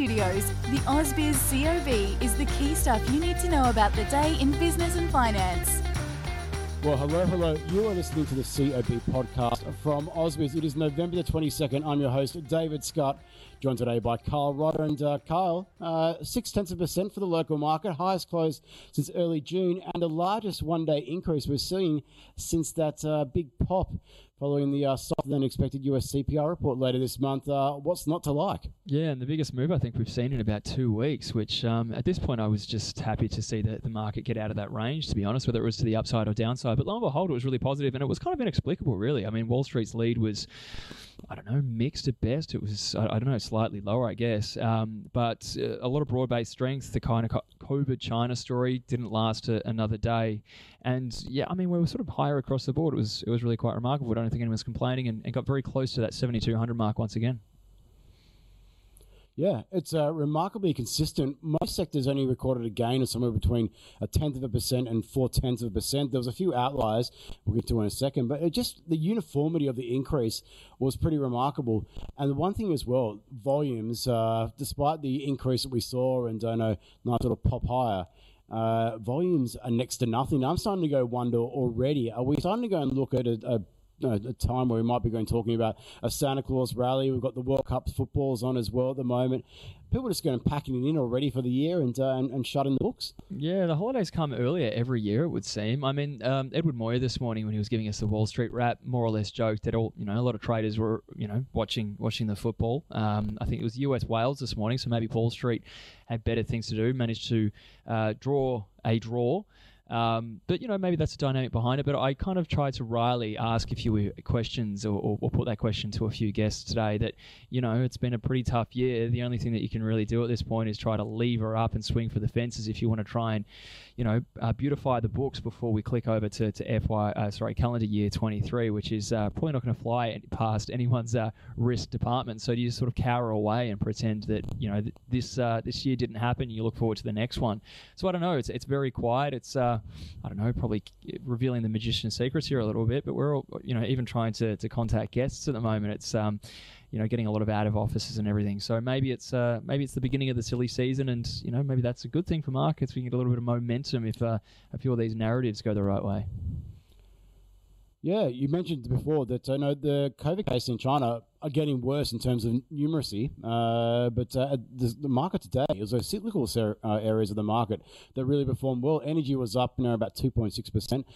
Studios, the AusBiz COB is the key stuff you need to know about the day in business and finance. Well, hello, hello. You are listening to the COB podcast from AusBiz. It is November the 22nd. I'm your host, David Scott, joined today by Kyle Rodda. And uh, Kyle, uh, six tenths of percent for the local market, highest close since early June, and the largest one day increase we're seeing since that uh, big pop following the uh, softer than expected US CPI report later this month. Uh, what's not to like? Yeah, and the biggest move I think we've seen in about two weeks, which um, at this point I was just happy to see the market get out of that range, to be honest, whether it was to the upside or downside. But lo and behold, it was really positive, and it was kind of inexplicable, really. I mean, Wall Street's lead was, I don't know, mixed at best. It was, I, I don't know, slightly lower, I guess. Um, but uh, a lot of broad based strength. The kind of COVID China story didn't last a, another day. And yeah, I mean, we were sort of higher across the board. It was, it was really quite remarkable. I don't think anyone's complaining and, and got very close to that 7,200 mark once again. Yeah, it's uh, remarkably consistent. Most sectors only recorded a gain of somewhere between a tenth of a percent and four tenths of a percent. There was a few outliers we'll get to in a second, but it just the uniformity of the increase was pretty remarkable. And the one thing as well, volumes, uh, despite the increase that we saw and I know nice little pop higher. Uh, volumes are next to nothing. I'm starting to go wonder already. Are we starting to go and look at a, a a time where we might be going talking about a Santa Claus rally. We've got the World Cup footballs on as well at the moment. People are just going to packing it in already for the year and, uh, and, and shutting the books. Yeah, the holidays come earlier every year. It would seem. I mean, um, Edward Moya this morning when he was giving us the Wall Street wrap, more or less joked that all you know a lot of traders were you know watching watching the football. Um, I think it was US Wales this morning, so maybe Wall Street had better things to do. Managed to uh, draw a draw. Um, but you know, maybe that's the dynamic behind it. But I kind of tried to wryly ask a few questions, or, or, or, put that question to a few guests today. That you know, it's been a pretty tough year. The only thing that you can really do at this point is try to lever up and swing for the fences if you want to try and, you know, uh, beautify the books before we click over to to FY, uh, sorry, calendar year 23, which is uh, probably not going to fly past anyone's uh, risk department. So do you just sort of cower away and pretend that you know th- this uh, this year didn't happen? You look forward to the next one. So I don't know. It's it's very quiet. It's uh, I don't know, probably revealing the magician's secrets here a little bit, but we're all, you know, even trying to, to contact guests at the moment. It's, um, you know, getting a lot of out of offices and everything. So maybe it's uh, maybe it's the beginning of the silly season, and you know, maybe that's a good thing for markets. We can get a little bit of momentum if uh, a few of these narratives go the right way. Yeah, you mentioned before that I uh, know the COVID cases in China are getting worse in terms of numeracy, uh, but uh, the, the, market today is those cyclical ser- uh, areas of the market that really performed well. Energy was up, you know, about two point six percent.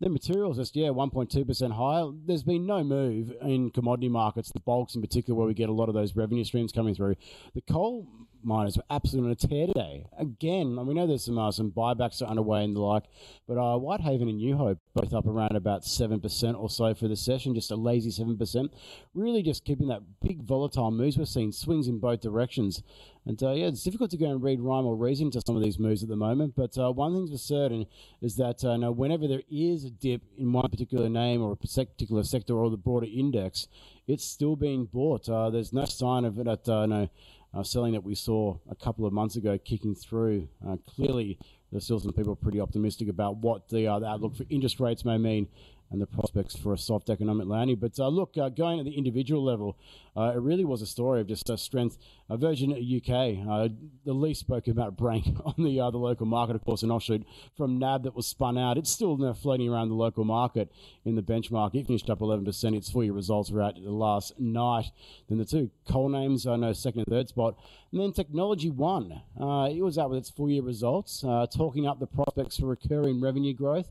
The materials just yeah, one point two percent higher. There's been no move in commodity markets, the bulks in particular, where we get a lot of those revenue streams coming through. The coal miners were absolutely on a tear today. Again, we know there's some uh, some buybacks are underway and the like, but uh, Whitehaven and New Hope both up around about seven percent or so for the session, just a lazy seven percent. Really, just keeping that big volatile moves. We're seeing swings in both directions, and uh, yeah, it's difficult to go and read rhyme or reason to some of these moves at the moment. But uh, one thing's for certain is that uh, now whenever there is a dip in one particular name or a particular sector or the broader index, it's still being bought. Uh, there's no sign of it at no uh, selling that we saw a couple of months ago kicking through. Uh, clearly, there's still some people pretty optimistic about what the, uh, the outlook for interest rates may mean and the prospects for a soft economic landing. But uh, look, uh, going at the individual level, uh, it really was a story of just uh, strength. Uh, Virgin UK, uh, the least spoken about brand on the the local market, of course, an offshoot from NAB that was spun out. It's still know, floating around the local market in the benchmark. It finished up 11%. Its full year results were out last night. Then the two coal names, I know, second and third spot. And then Technology One, it was out with its full year results, talking up the prospects for recurring revenue growth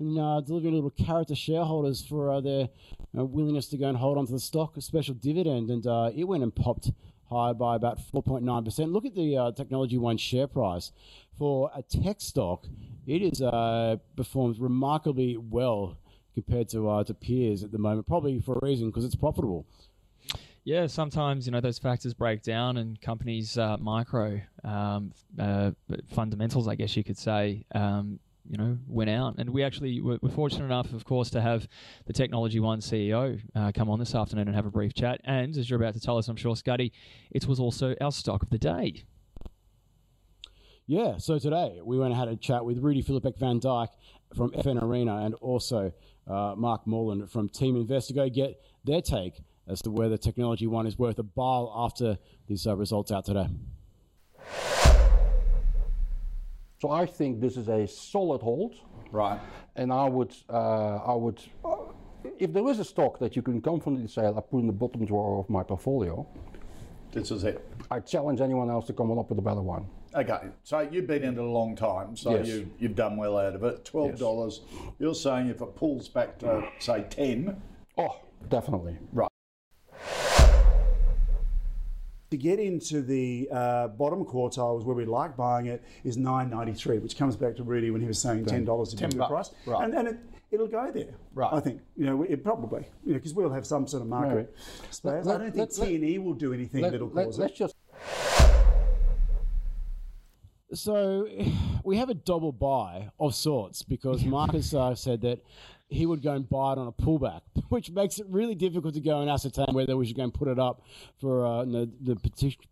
and uh, delivering a little carrot to shareholders for uh, their uh, willingness to go and hold on to the stock, a special dividend. And uh, it went and popped higher by about 4.9%. Look at the uh, Technology One share price. For a tech stock, it is uh, performs remarkably well compared to to peers at the moment, probably for a reason because it's profitable. Yeah, sometimes you know those factors break down, and companies' micro um, fundamentals, I guess you could say, um, you know, went out. And we actually were, were, fortunate enough, of course, to have the Technology One CEO uh, come on this afternoon and have a brief chat. And as you're about to tell us, I'm sure, Scuddy, it was also our stock of the day. Yeah, so today we went and had a chat with Rudi Filapek-Vandyck from FN Arena and also uh, Mark Morland from Team Investor. Go get their take as to whether Technology One is worth a buy after these uh, results out today. So I think this is a solid hold. Right. And I would, uh, I would, uh, if there is a stock that you can confidently say I put in the bottom drawer of my portfolio, this is it. I challenge anyone else to come up with a better one. Okay, so you've been in it a long time, so Yes. you, you've done well out of it. Twelve dollars. You're saying if it pulls back to say ten, Oh, definitely. right? To get into the uh, bottom quartiles where we like buying it is 9.93, which comes back to Rudy when he was saying ten dollars is a 10 good price, right. and, and it, it'll go there. Right. I think you know it probably you know because we'll have some sort of market Right. space. Let- I don't think let- T and E will do anything that'll cause let's it. just So we have a double buy of sorts because Marcus uh, said that he would go and buy it on a pullback, which makes it really difficult to go and ascertain whether we should go and put it up for uh, the, the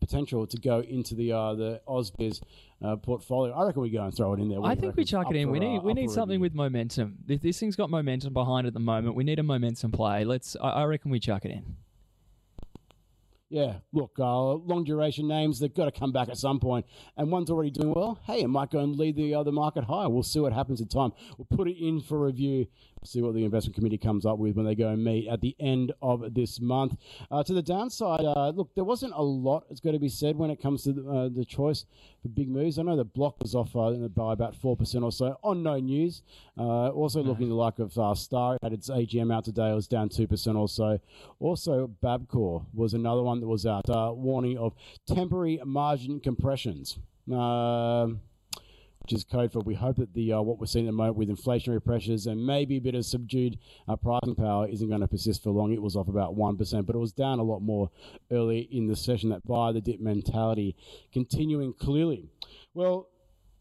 potential to go into the uh, the Ausbiz uh, portfolio. I reckon we go and throw it in there. I think we chuck it in. for, We uh, need we need something review. with momentum. If this thing's got momentum behind it at the moment, we need a momentum play. Let's. I, I reckon we chuck it in. Yeah, look, uh, long duration names, they've got to come back at some point. And one's already doing well. Hey, it might go and lead the other market higher. We'll see what happens in time. We'll put it in for review, see what the investment committee comes up with when they go and meet at the end of this month. Uh, to the downside, uh, look, there wasn't a lot that's going to be said when it comes to the, uh, the choice for big moves. I know the block was off uh, by about 4% or so on no news. Uh, also, looking the like of uh, Star had its AGM out today, it was down 2% or so. Also, Bapcor was another one that was out, uh, warning of temporary margin compressions. Which is code for we hope that the uh, what we're seeing at the moment with inflationary pressures and maybe a bit of subdued uh, pricing power isn't going to persist for long. It was off about one percent, but it was down a lot more early in the session. That buy the dip mentality continuing clearly. Well,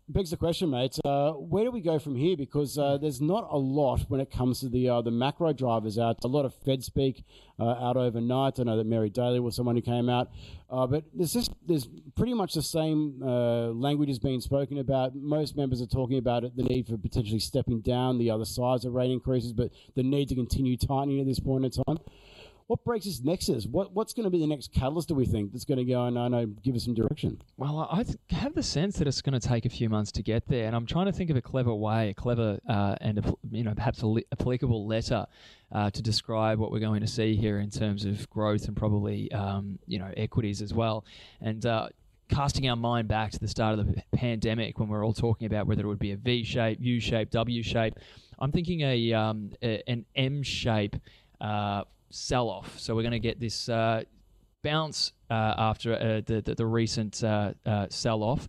begs the question, mate. Uh, where do we go from here? Because uh, there's not a lot when it comes to the uh, the macro drivers out. A lot of Fed speak uh, out overnight. I know that Mary Daly was someone who came out, uh, but there's just there's pretty much the same uh, language is being spoken about. Most members are talking about it, the need for potentially stepping down the other sides of rate increases, but the need to continue tightening at this point in time. What breaks this nexus? What what's going to be the next catalyst? Do we think that's going to go and I know give us some direction? Well, I have the sense that it's going to take a few months to get there, and I'm trying to think of a clever way, a clever uh, and a, you know perhaps a li- applicable letter uh, to describe what we're going to see here in terms of growth and probably um, you know equities as well, and. Uh, Casting our mind back to the start of the pandemic, when we are all talking about whether it would be a V shape, U shape, W shape, I'm thinking a, um, a an M shape uh, sell off. So we're going to get this uh, bounce uh, after uh, the, the the recent uh, uh, sell off.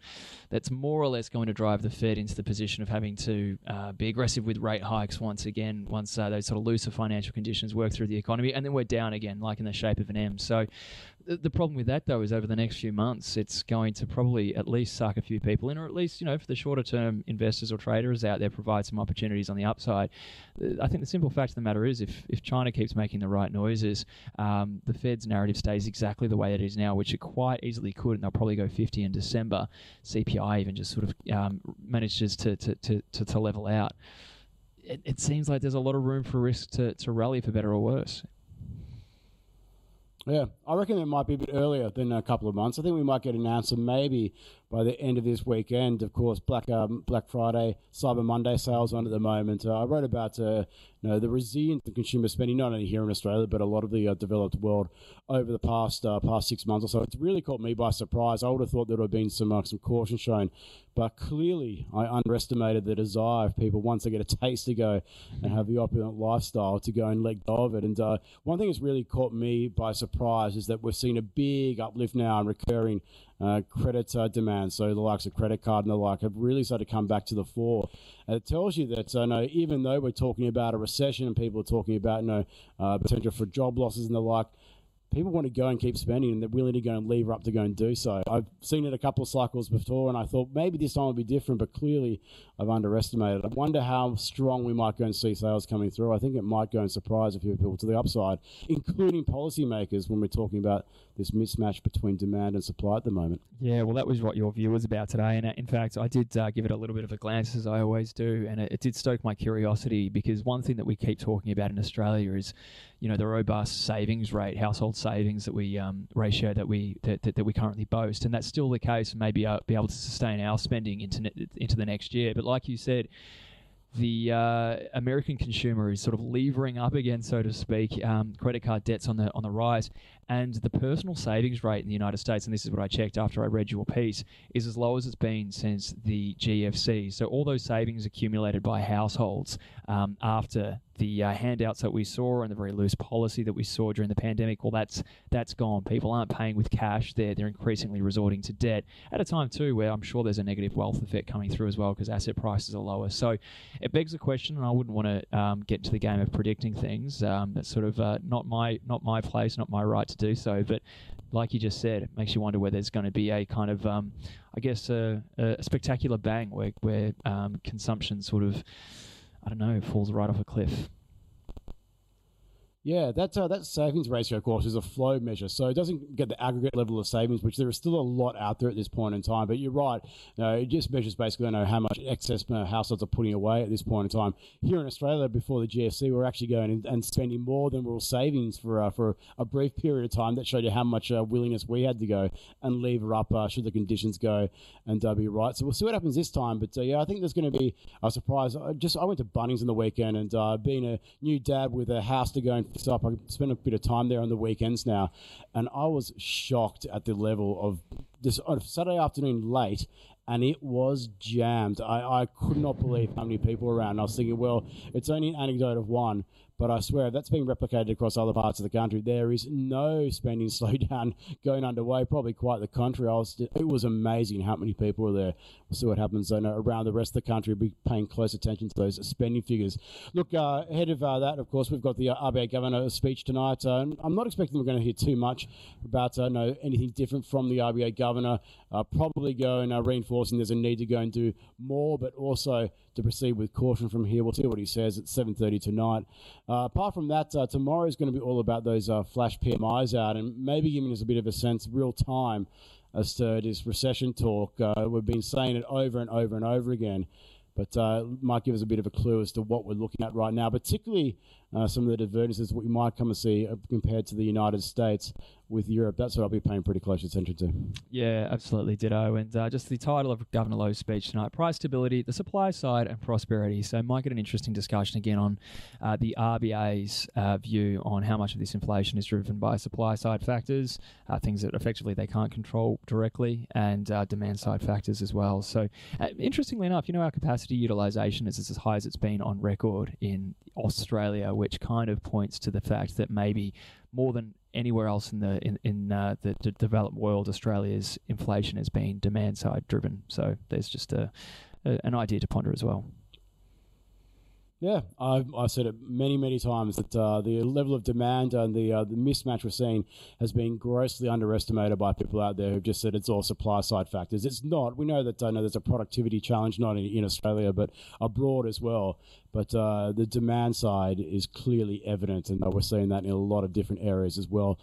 That's more or less going to drive the Fed into the position of having to uh, be aggressive with rate hikes once again, once those sort of looser financial conditions work through the economy, and then we're down again, like in the shape of an M. So the, problem with that though is over the next few months, it's going to probably at least suck a few people in, or at least you know for the shorter term investors or traders out there, provide some opportunities on the upside. I think the simple fact of the matter is, if if China keeps making the right noises, um, the Fed's narrative stays exactly the way it is now, which it quite easily could, and they'll probably go 50 in December. CPI even just sort of um, manages to to, to, to to level out. It, it seems like there's a lot of room for risk to, to rally for better or worse. Yeah, I reckon it might be a bit earlier than a couple of months. I think we might get an answer maybe by the end of this weekend. Of course, Black um, Black Friday, Cyber Monday sales on at the moment. Uh, I wrote about uh, know, the resilience of consumer spending, not only here in Australia but a lot of the uh, developed world over the past uh, past six months or so. It's really caught me by surprise. I would have thought there would have been some uh, some caution shown, but clearly I underestimated the desire of people once they get a taste to go and have the opulent lifestyle to go and let go of it. And uh, one thing that's really caught me by surprise is that we're seeing a big uplift now in recurring uh, credit uh, demand. So the likes of credit card and the like have really started to come back to the fore. And it tells you that uh, no, even though we're talking about a recession and people are talking about no uh, potential for job losses and the like, people want to go and keep spending and they're willing to go and lever up to go and do so. I've seen it a couple of cycles before and I thought maybe this time would be different, but clearly I've underestimated. I wonder how strong we might go and see sales coming through. I think it might go and surprise a few people to the upside, including policymakers when we're talking about this mismatch between demand and supply at the moment. Yeah, well, that was what your view was about today. And uh, in fact, I did uh, give it a little bit of a glance, as I always do, and it, it did stoke my curiosity because one thing that we keep talking about in Australia is, you know, the robust savings rate, household savings that we um, ratio that we that, that, that, we currently boast, and that's still the case. Maybe uh, be able to sustain our spending into into the next year. But like you said the uh, American consumer is sort of levering up again, so to speak. Um, credit card debts on the on the rise, and the personal savings rate in the United States, and this is what I checked after I read your piece, is as low as it's been since the GFC. So all those savings accumulated by households um, after the uh, handouts that we saw and the very loose policy that we saw during the pandemic, well, that's that's gone. People aren't paying with cash; they're they're increasingly resorting to debt at a time too where I'm sure there's a negative wealth effect coming through as well because asset prices are lower. So it begs the question, and I wouldn't want to um, get into the game of predicting things. Um, that's sort of uh, not my not my place, not my right to do so. But like you just said, it makes you wonder whether there's going to be a kind of, um, I guess, a, a, spectacular bang where, where um, consumption sort of, I don't know, falls right off a cliff. Yeah, that uh, that savings ratio, of course, is a flow measure, so it doesn't get the aggregate level of savings, which there is still a lot out there at this point in time. But you're right, you know, it just measures basically you know how much excess households are putting away at this point in time. Here in Australia, before the GFC, we're actually going and, spending more than we were savings for uh, for a brief period of time. That showed you how much uh, willingness we had to go and lever up uh, should the conditions go and uh, be right. So we'll see what happens this time. But uh, yeah, I think there's going to be a surprise. I just I went to Bunnings on the weekend, and being a new dad with a house to go and up. I spent a bit of time there on the weekends now, and I was shocked at the level of this on Saturday afternoon late, and it was jammed. I, I could not believe how many people were around. I was thinking, well, it's only an anecdote of one, but I swear, that's being replicated across other parts of the country, there is no spending slowdown going underway. Probably quite the contrary. I was, it was amazing how many people were there. We'll see what happens then around the rest of the country. Be paying close attention to those spending figures. Look, uh, ahead of uh, that, of course, we've got the uh, RBA governor speech tonight. Uh, I'm not expecting we're going to hear too much about uh, no anything different from the RBA governor. Uh, probably going reinforcing there's a need to go and do more, but also to proceed with caution from here. We'll see what he says at 7:30 tonight. Uh, apart from that, uh, tomorrow is going to be all about those uh, flash PMIs out and maybe giving us a bit of a sense, real time, as to this recession talk. Uh, we've been saying it over and over and over again but uh, might give us a bit of a clue as to what we're looking at right now, particularly uh, some of the divergences what we might come and see uh, compared to the United States with Europe. That's what I'll be paying pretty close attention to. Yeah, absolutely, ditto. And uh, just the title of Governor Lowe's speech tonight: price stability, the supply side, and prosperity. So, might get an interesting discussion again on uh, the RBA's uh, view on how much of this inflation is driven by supply side factors, things that effectively they can't control directly, and demand side factors as well. So, interestingly enough, you know, our capacity utilization is as high as it's been on record in Australia which kind of points to the fact that maybe more than anywhere else in the in, in uh, the, developed world, Australia's inflation has been demand side driven. So there's just a, a an idea to ponder as well. Yeah, I've, I've said it many, many times that uh, the level of demand and the uh, the mismatch we're seeing has been grossly underestimated by people out there who've just said it's all supply side factors. It's not. We know that I know there's a productivity challenge not in, in Australia but abroad as well. But uh, the demand side is clearly evident, and we're seeing that in a lot of different areas as well.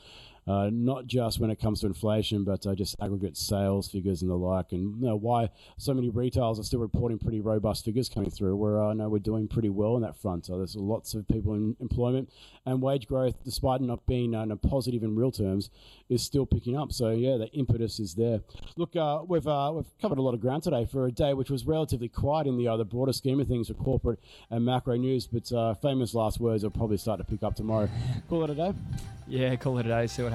Uh, not just when it comes to inflation, but uh, just aggregate sales figures and the like, and you know, why so many retailers are still reporting pretty robust figures coming through. Where I know we're doing pretty well on that front. So there's lots of people in employment and wage growth, despite not being uh, positive in real terms, is still picking up. So yeah, the impetus is there. Look, uh, we've uh, we've covered a lot of ground today for a day which was relatively quiet in the other broader scheme of things for corporate and macro news. But uh, famous last words will probably start to pick up tomorrow. Call it a day. Yeah, call it a day. See what